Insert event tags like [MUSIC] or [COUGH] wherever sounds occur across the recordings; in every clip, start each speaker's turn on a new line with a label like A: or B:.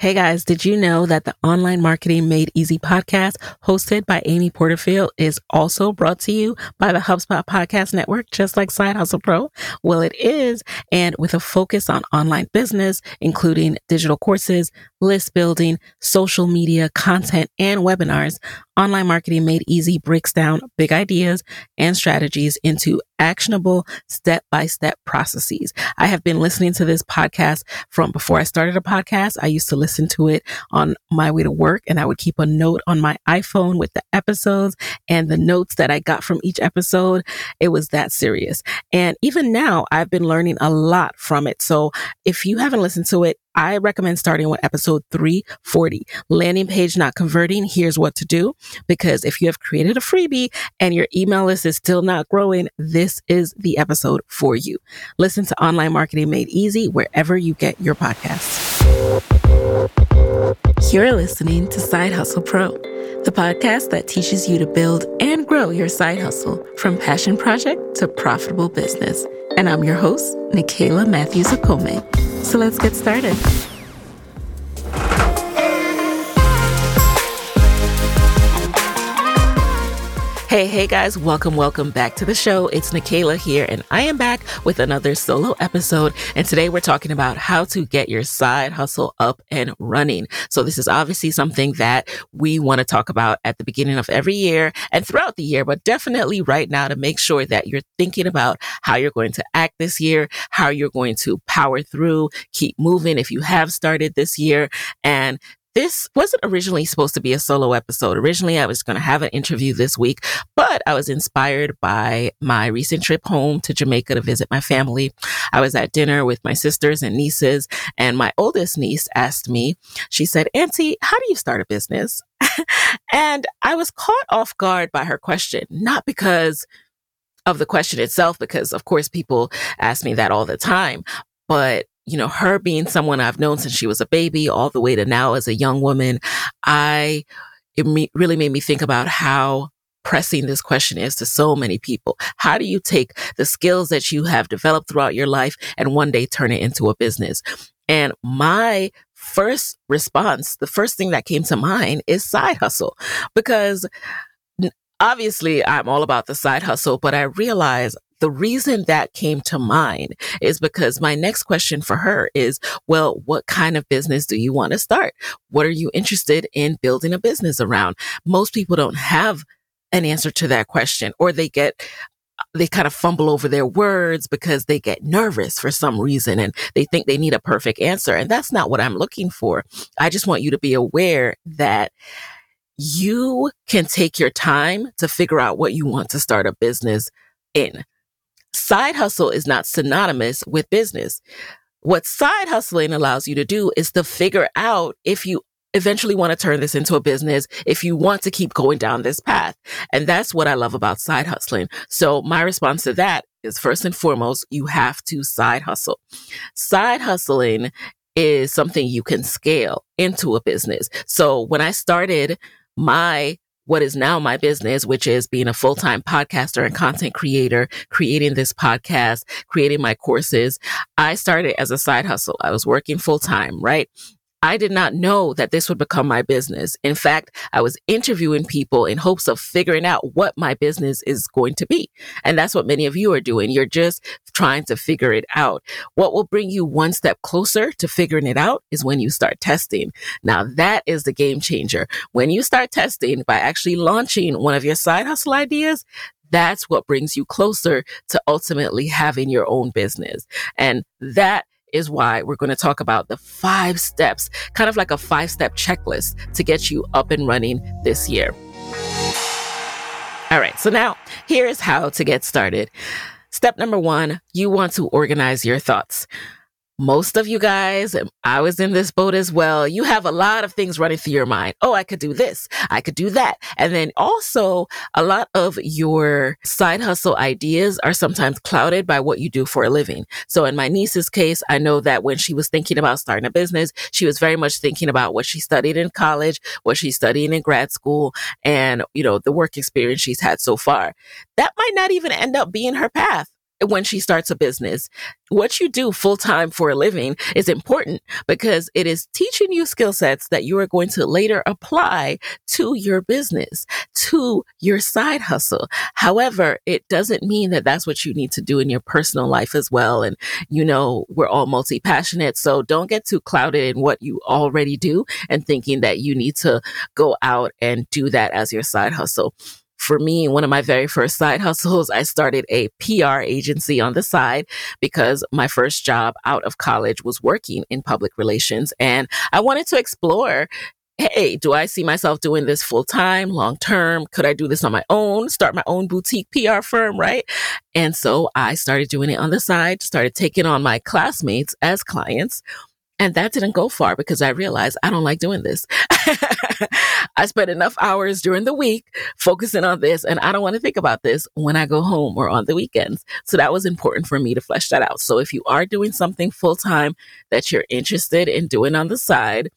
A: Hey guys, did you know that the Online Marketing Made Easy podcast, hosted by Amy Porterfield, is also brought to you by the HubSpot Podcast Network, just like Side Hustle Pro? Well, it is, and with a focus on online business, including digital courses, list building, social media, content, and webinars, Online Marketing Made Easy breaks down big ideas and strategies into actionable step by step processes. I have been listening to this podcast from before I started a podcast. I used to listen to it on my way to work and I would keep a note on my iPhone with the episodes and the notes that I got from each episode. It was that serious. And even now I've been learning a lot from it. So if you haven't listened to it, I recommend starting with episode 340. Landing page not converting. Here's what to do. Because if you have created a freebie and your email list is still not growing, this is the episode for you. Listen to Online Marketing Made Easy wherever you get your podcasts. You're listening to Side Hustle Pro, the podcast that teaches you to build and grow your side hustle from passion project to profitable business. And I'm your host, Nicaila Matthews Okome. So let's get started. Hey, hey guys, welcome, welcome back to the show. It's Nicaila here, and I am back with another solo episode. And today we're talking about how to get your side hustle up and running. So, this is obviously something that we want to talk about at the beginning of every year and throughout the year, but definitely right now to make sure that you're thinking about how you're going to act this year, how you're going to power through, keep moving if you have started this year, and this wasn't originally supposed to be a solo episode. Originally, I was going to have an interview this week, but I was inspired by my recent trip home to Jamaica to visit my family. I was at dinner with my sisters and nieces, and my oldest niece asked me, she said, Auntie, how do you start a business? [LAUGHS] and I was caught off guard by her question, not because of the question itself, because of course people ask me that all the time, but you know, her being someone I've known since she was a baby all the way to now as a young woman, I, it me, really made me think about how pressing this question is to so many people. How do you take the skills that you have developed throughout your life and one day turn it into a business? And my first response, the first thing that came to mind is side hustle because obviously I'm all about the side hustle, but I realize the reason that came to mind is because my next question for her is, well, what kind of business do you want to start? What are you interested in building a business around? Most people don't have an answer to that question or they get they kind of fumble over their words because they get nervous for some reason and they think they need a perfect answer. And that's not what I'm looking for. I just want you to be aware that you can take your time to figure out what you want to start a business in. Side hustle is not synonymous with business. What side hustling allows you to do is to figure out if you eventually want to turn this into a business, if you want to keep going down this path. And that's what I love about side hustling. So my response to that is first and foremost, you have to side hustle. Side hustling is something you can scale into a business. So when I started my what is now my business, which is being a full time podcaster and content creator, creating this podcast, creating my courses. I started as a side hustle. I was working full time, right? I did not know that this would become my business. In fact, I was interviewing people in hopes of figuring out what my business is going to be. And that's what many of you are doing. You're just trying to figure it out. What will bring you one step closer to figuring it out is when you start testing. Now that is the game changer. When you start testing by actually launching one of your side hustle ideas, that's what brings you closer to ultimately having your own business. And that is why we're going to talk about the five steps, kind of like a five step checklist to get you up and running this year. All right, so now here is how to get started. Step number one, you want to organize your thoughts most of you guys, I was in this boat as well. You have a lot of things running through your mind. Oh, I could do this. I could do that. And then also a lot of your side hustle ideas are sometimes clouded by what you do for a living. So in my niece's case, I know that when she was thinking about starting a business, she was very much thinking about what she studied in college, what she's studying in grad school, and, you know, the work experience she's had so far. That might not even end up being her path when she starts a business. What you do full time for a living is important because it is teaching you skill sets that you are going to later apply to your business, to your side hustle. However, it doesn't mean that that's what you need to do in your personal life as well. And, you know, we're all multi passionate. So don't get too clouded in what you already do and thinking that you need to go out and do that as your side hustle for me, one of my very first side [LAUGHS] hustles, I started a PR agency on the side because my first job out of college was working in public relations. And I wanted to explore hey, do I see myself doing this full time, long term? Could I do this on my own, start my own boutique PR firm, right? And so I started doing it on the side, started taking on my classmates as clients and that didn't go far because I realized I don't like doing this. [LAUGHS] I spent enough hours during the week focusing on this, and I don't want to think about this when I go home or on the weekends. So that was important for me to flesh that out. So if you are doing something full time that you're interested in doing on the side,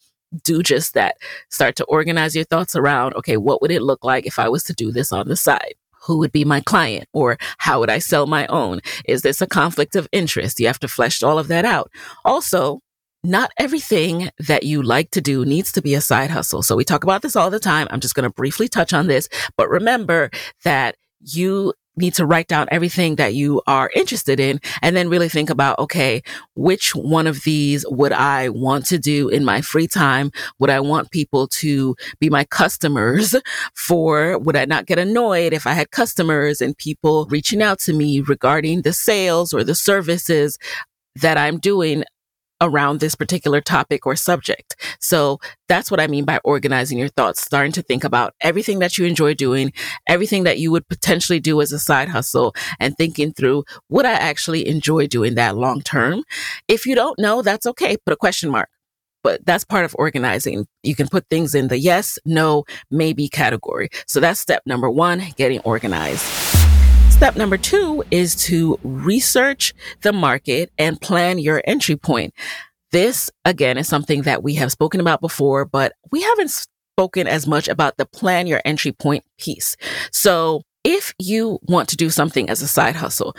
A: do just that. Start to organize your thoughts around, okay, what would it look like if I was to do this on the side? Who would be my client? Or how would I sell my own? Is this a conflict of interest? You have to flesh all of that out. Also, not everything that you like to do needs to be a side hustle. So we talk about this all the time. I'm just going to briefly touch on this, but remember that you need to write down everything that you are interested in and then really think about, okay, which one of these would I want to do in my free time? Would I want people to be my customers [LAUGHS] for? Would I not get annoyed if I had customers and people reaching out to me regarding the sales or the services that I'm doing around this particular topic or subject. So that's what I mean by organizing your thoughts, starting to think about everything that you enjoy doing, everything that you would potentially do as a side hustle and thinking through, would I actually enjoy doing that long term? If you don't know, that's okay. Put a question mark. But that's part of organizing. You can put things in the yes, no, maybe category. So that's step number one, getting organized. Step number two is to research the market and plan your entry point. This again is something that we have spoken about before, but we haven't spoken as much about the plan your entry point piece. So if you want to do something as a side hustle,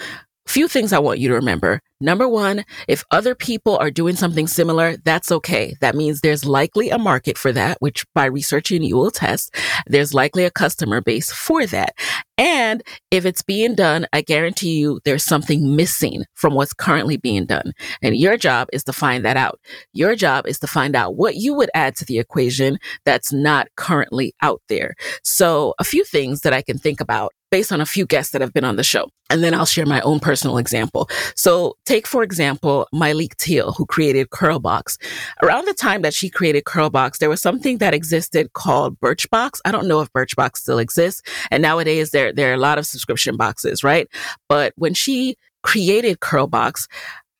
A: few things I want you to remember. Number one, if other people are doing something similar, that's okay. That means there's likely a market for that, which by researching you will test. There's likely a customer base for that. And if it's being done, I guarantee you there's something missing from what's currently being done. And your job is to find that out. Your job is to find out what you would add to the equation that's not currently out there. So a few things that I can think about based on a few guests that have been on the show. And then I'll share my own personal example. So take, for example, Myleik Teele, who created Curlbox. Around the time that she created Curlbox, there was something that existed called Birchbox. I don't know if Birchbox still exists. And nowadays there, there are a lot of subscription boxes, right? But when she created Curlbox,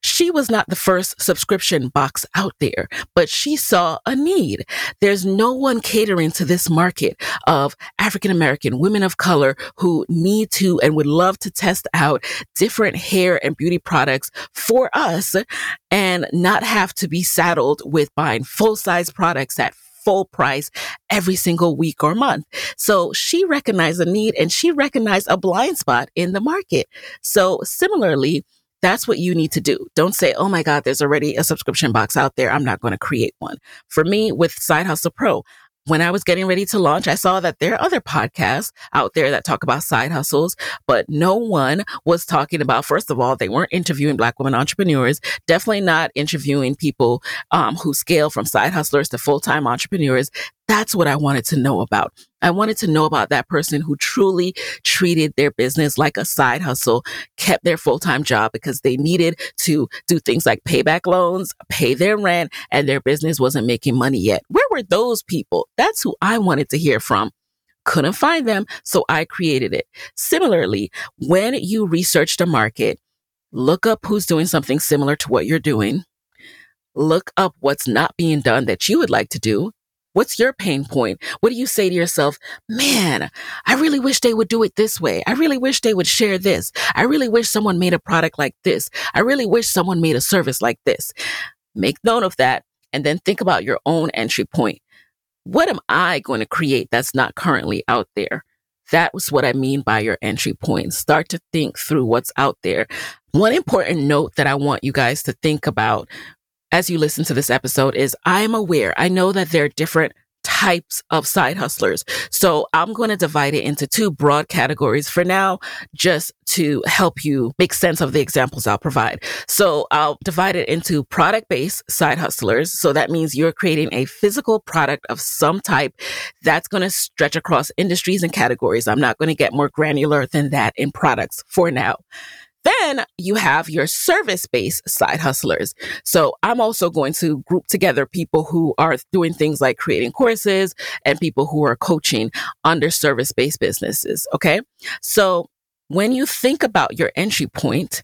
A: she was not the first subscription box out there, but she saw a need. There's no one catering to this market of African American women of color who need to and would love to test out different hair and beauty products for us and not have to be saddled with buying full size products at full price every single week or month. So she recognized a need and she recognized a blind spot in the market. So similarly, that's what you need to do. Don't say, oh my God, there's already a subscription box out there. I'm not going to create one. For me, with Side Hustle Pro, when I was getting ready to launch, I saw that there are other podcasts out there that talk about side hustles, but no one was talking about, first of all, they weren't interviewing Black women entrepreneurs, definitely not interviewing people um, who scale from side hustlers to full time entrepreneurs. That's what I wanted to know about. I wanted to know about that person who truly treated their business like a side hustle, kept their full time job because they needed to do things like pay back loans, pay their rent, and their business wasn't making money yet. Where were those people? That's who I wanted to hear from. Couldn't find them, so I created it. Similarly, when you research the market, look up who's doing something similar to what you're doing. Look up what's not being done that you would like to do What's your pain point? What do you say to yourself? Man, I really wish they would do it this way. I really wish they would share this. I really wish someone made a product like this. I really wish someone made a service like this. Make note of that and then think about your own entry point. What am I going to create that's not currently out there? That was what I mean by your entry point. Start to think through what's out there. One important note that I want you guys to think about as you listen to this episode is I'm aware, I know that there are different types of side hustlers. So I'm going to divide it into two broad categories for now, just to help you make sense of the examples I'll provide. So I'll divide it into product based side hustlers. So that means you're creating a physical product of some type that's going to stretch across industries and categories. I'm not going to get more granular than that in products for now. Then you have your service based side hustlers. So I'm also going to group together people who are doing things like creating courses and people who are coaching under service based businesses. Okay. So when you think about your entry point,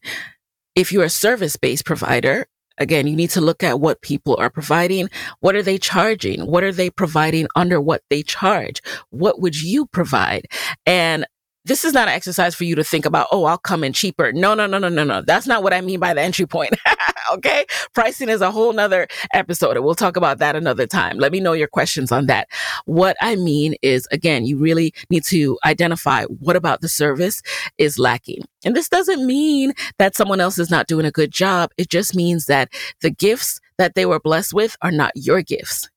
A: if you're a service based provider, Again, you need to look at what people are providing. What are they charging? What are they providing under what they charge? What would you provide? And this is not an exercise for you to think about, oh, I'll come in cheaper. No, no, no, no, no, no. That's not what I mean by the entry point. [LAUGHS] okay. Pricing is a whole nother episode and we'll talk about that another time. Let me know your questions on that. What I mean is, again, you really need to identify what about the service is lacking. And this doesn't mean that someone else is not doing a good job. It just means that the gifts that they were blessed with are not your gifts.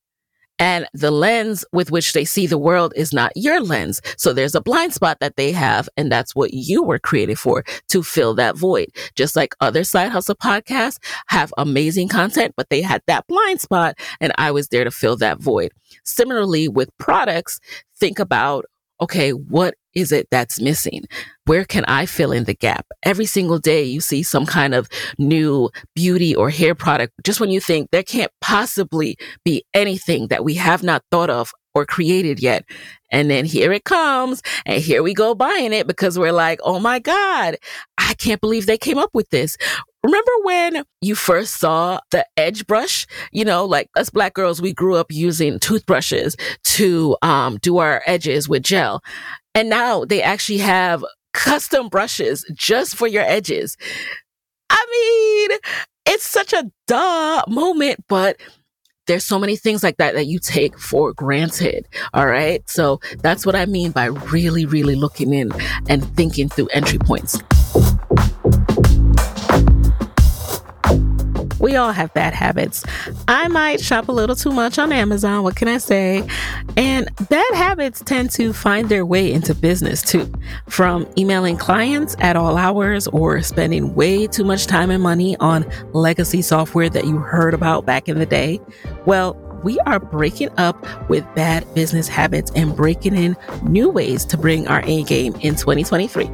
A: And the lens with which they see the world is not your lens. So there's a blind spot that they have. And that's what you were created for to fill that void. Just like other side hustle podcasts have amazing content, but they had that blind spot and I was there to fill that void. Similarly with products, think about okay, what is it that's missing? Where can I fill in the gap? Every single day you see some kind of new beauty or hair product. Just when you think there can't possibly be anything that we have not thought of or created yet. And then here it comes. And here we go buying it because we're like, oh my God, I can't believe they came up with this. Remember when you first saw the edge brush? You know, like us black girls, we grew up using toothbrushes to um, do our edges with gel. And now they actually have custom brushes just for your edges. I mean, it's such a duh moment, but there's so many things like that that you take for granted. All right. So that's what I mean by really, really looking in and thinking through entry points. We all have bad habits. I might shop a little too much on Amazon. What can I say? And bad habits tend to find their way into business too. From emailing clients at all hours or spending way too much time and money on legacy software that you heard about back in the day. Well, we are breaking up with bad business habits and breaking in new ways to bring our A game in 2023.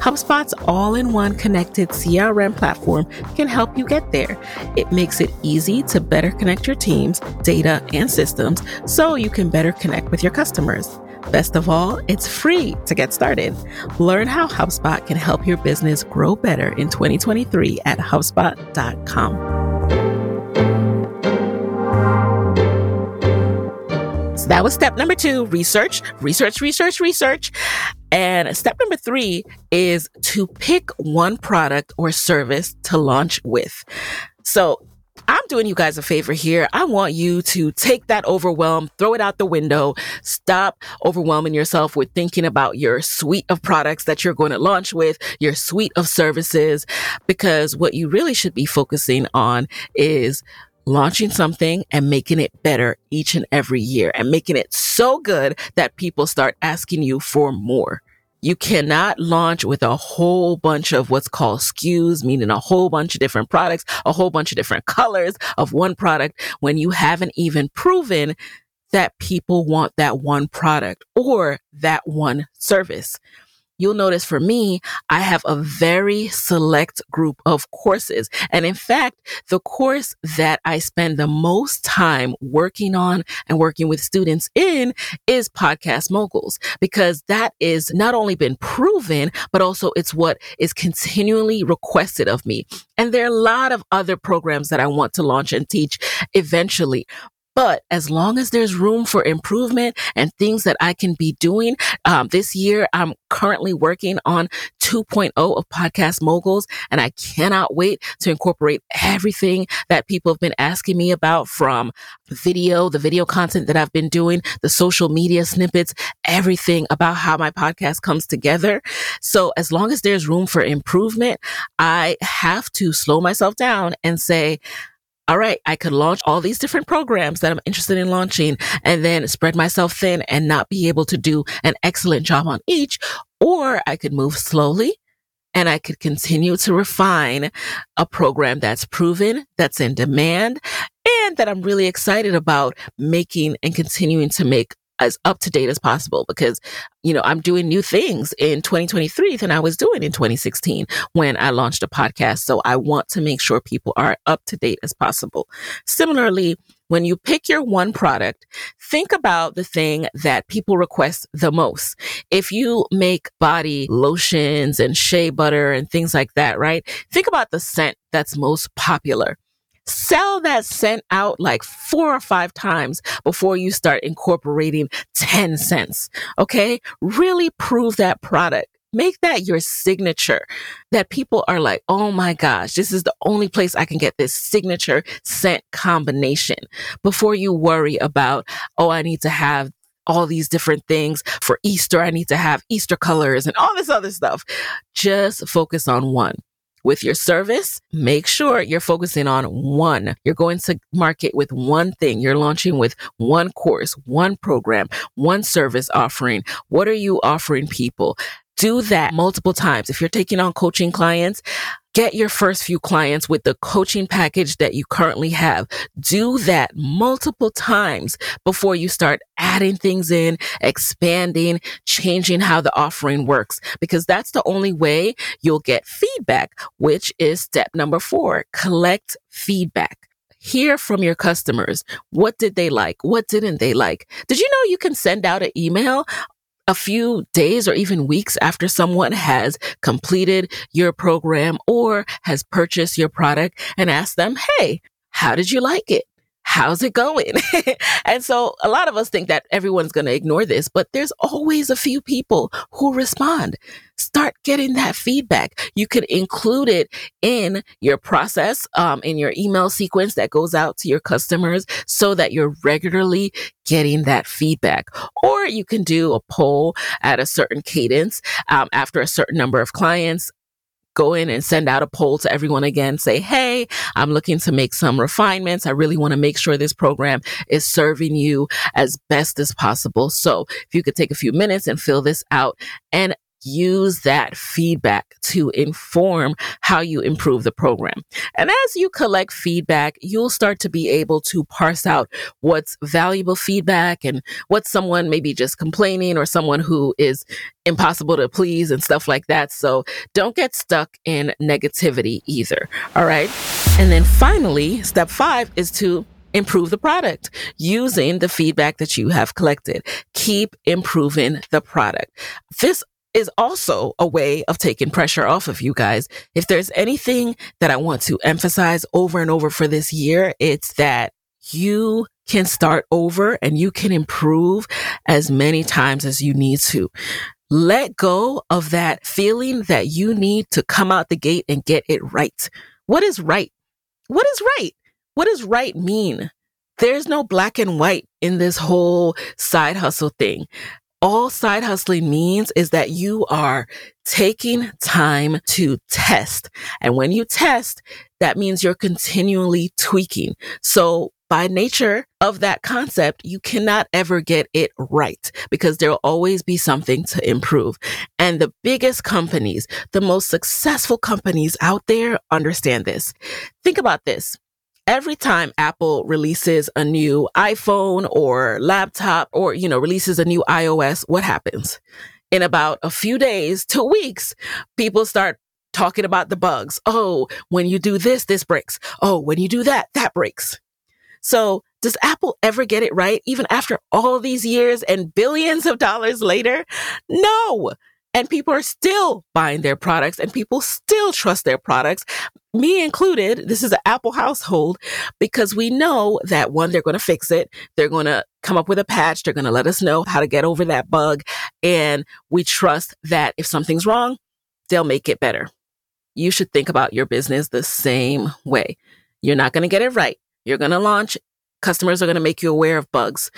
A: HubSpot's all in one connected CRM platform can help you get there. It makes it easy to better connect your teams, data, and systems so you can better connect with your customers. Best of all, it's free to get started. Learn how HubSpot can help your business grow better in 2023 at HubSpot.com. that was step number two research, research, research, research. And step number three is to pick one product or service to launch with. So I'm doing you guys a favor here. I want you to take that overwhelm, throw it out the window, stop overwhelming yourself with thinking about your suite of products that you're going to launch with, your suite of services, because what you really should be focusing on is launching something and making it better each and every year and making it so good that people start asking you for more. You cannot launch with a whole bunch of what's called SKUs, meaning a whole bunch of different products, a whole bunch of different colors of one product when you haven't even proven that people want that one product or that one service you'll notice for me, I have a very select group of courses. And in fact, the course that I spend the most time working on and working with students in is podcast moguls because that is not only been proven, but also it's what is continually requested of me. And there are a lot of other programs that I want to launch and teach eventually. But as long as there's room for improvement and things that I can be doing, um, this year I'm currently working on 2.0 of Podcast Moguls, and I cannot wait to incorporate everything that people have been asking me about from video, the video content that I've been doing, the social media snippets, everything about how my podcast comes together. So as long as there's room for improvement, I have to slow myself down and say, all right, I could launch all these different programs that I'm interested in launching and then spread myself thin and not be able to do an excellent job on each. Or I could move slowly and I could continue to refine a program that's proven, that's in demand, and that I'm really excited about making and continuing to make as up to date as possible because, you know, I'm doing new things in 2023 than I was doing in 2016 when I launched a podcast. So I want to make sure people are up to date as possible. Similarly, when you pick your one product, think about the thing that people request the most. If you make body lotions and shea butter and things like that, right? Think about the scent that's most popular sell that scent out like four or five times before you start incorporating 10 scents. Okay. Really prove that product. Make that your signature that people are like, oh my gosh, this is the only place I can get this signature scent combination before you worry about, oh, I need to have all these different things for Easter. I need to have Easter colors and all this other stuff. Just focus on one with your service, make sure you're focusing on one. You're going to market with one thing. You're launching with one course, one program, one service offering. What are you offering people? Do that multiple times. If you're taking on coaching clients, Get your first few clients with the coaching package that you currently have. Do that multiple times before you start adding things in, expanding, changing how the offering works, because that's the only way you'll get feedback, which is step number four, collect feedback hear from your customers. What did they like? What didn't they like? Did you know you can send out an email a few days or even weeks after someone has completed your program or has purchased your product and ask them, Hey, how did you like it? How's it going? [LAUGHS] and so a lot of us think that everyone's going to ignore this, but there's always a few people who respond. Start getting that feedback. You could include it in your process, um, in your email sequence that goes out to your customers so that you're regularly getting that feedback. Or you can do a poll at a certain cadence um, after a certain number of clients go in and send out a poll to everyone again, say, Hey, I'm looking to make some refinements. I really want to make sure this program is serving you as best as possible. So if you could take a few minutes and fill this out and use that feedback to inform how you improve the program. And as you collect feedback, you'll start to be able to parse out what's valuable feedback and what's someone maybe just complaining or someone who is impossible to please and stuff like that. So don't get stuck in negativity either. All right. And then finally, step five is to improve the product using the feedback that you have collected. Keep improving the product. This is also a way of taking pressure off of you guys. If there's anything that I want to emphasize over and over for this year, it's that you can start over and you can improve as many times as you need to. Let go of that feeling that you need to come out the gate and get it right. What is right? What is right? What does right mean? There's no black and white in this whole side hustle thing all side hustling means is that you are taking time to test. And when you test, that means you're continually tweaking. So by nature of that concept, you cannot ever get it right because there'll always be something to improve. And the biggest companies, the most successful companies out there understand this. Think about this every time Apple releases a new iPhone or laptop or, you know, releases a new iOS, what happens? In about a few days to weeks, people start talking about the bugs. Oh, when you do this, this breaks. Oh, when you do that, that breaks. So does Apple ever get it right? Even after all these years and billions of dollars later? No. And people are still buying their products and people still trust their products. Me included, this is an Apple household because we know that one, they're going to fix it. They're going to come up with a patch. They're going to let us know how to get over that bug. And we trust that if something's wrong, they'll make it better. You should think about your business the same way. You're not going to get it right. You're going to launch. Customers are going to make you aware of bugs.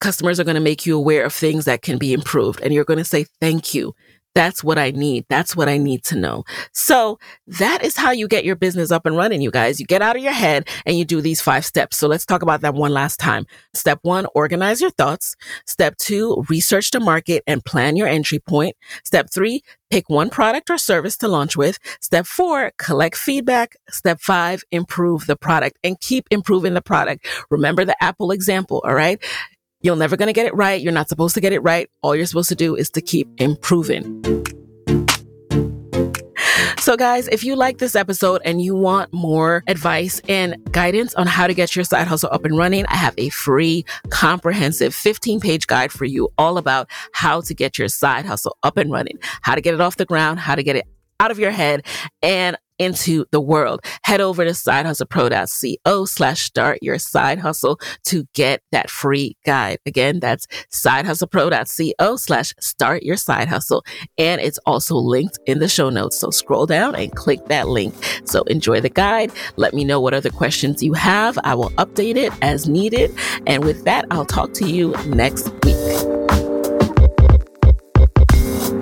A: Customers are going to make you aware of things that can be improved. And you're going to say, thank you. That's what I need. That's what I need to know. So that is how you get your business up and running, you guys. You get out of your head and you do these five steps. So let's talk about that one last time. Step one, organize your thoughts. Step two, research the market and plan your entry point. Step three, pick one product or service to launch with. Step four, collect feedback. Step five, improve the product and keep improving the product. Remember the Apple example. All right. You're never going to get it right. You're not supposed to get it right. All you're supposed to do is to keep improving. So, guys, if you like this episode and you want more advice and guidance on how to get your side hustle up and running, I have a free, comprehensive 15 page guide for you all about how to get your side hustle up and running, how to get it off the ground, how to get it out of your head, and into the world. Head over to sidehustlepro.co slash start your side hustle to get that free guide. Again, that's sidehustlepro.co slash start your side hustle. And it's also linked in the show notes. So scroll down and click that link. So enjoy the guide. Let me know what other questions you have. I will update it as needed. And with that, I'll talk to you next week.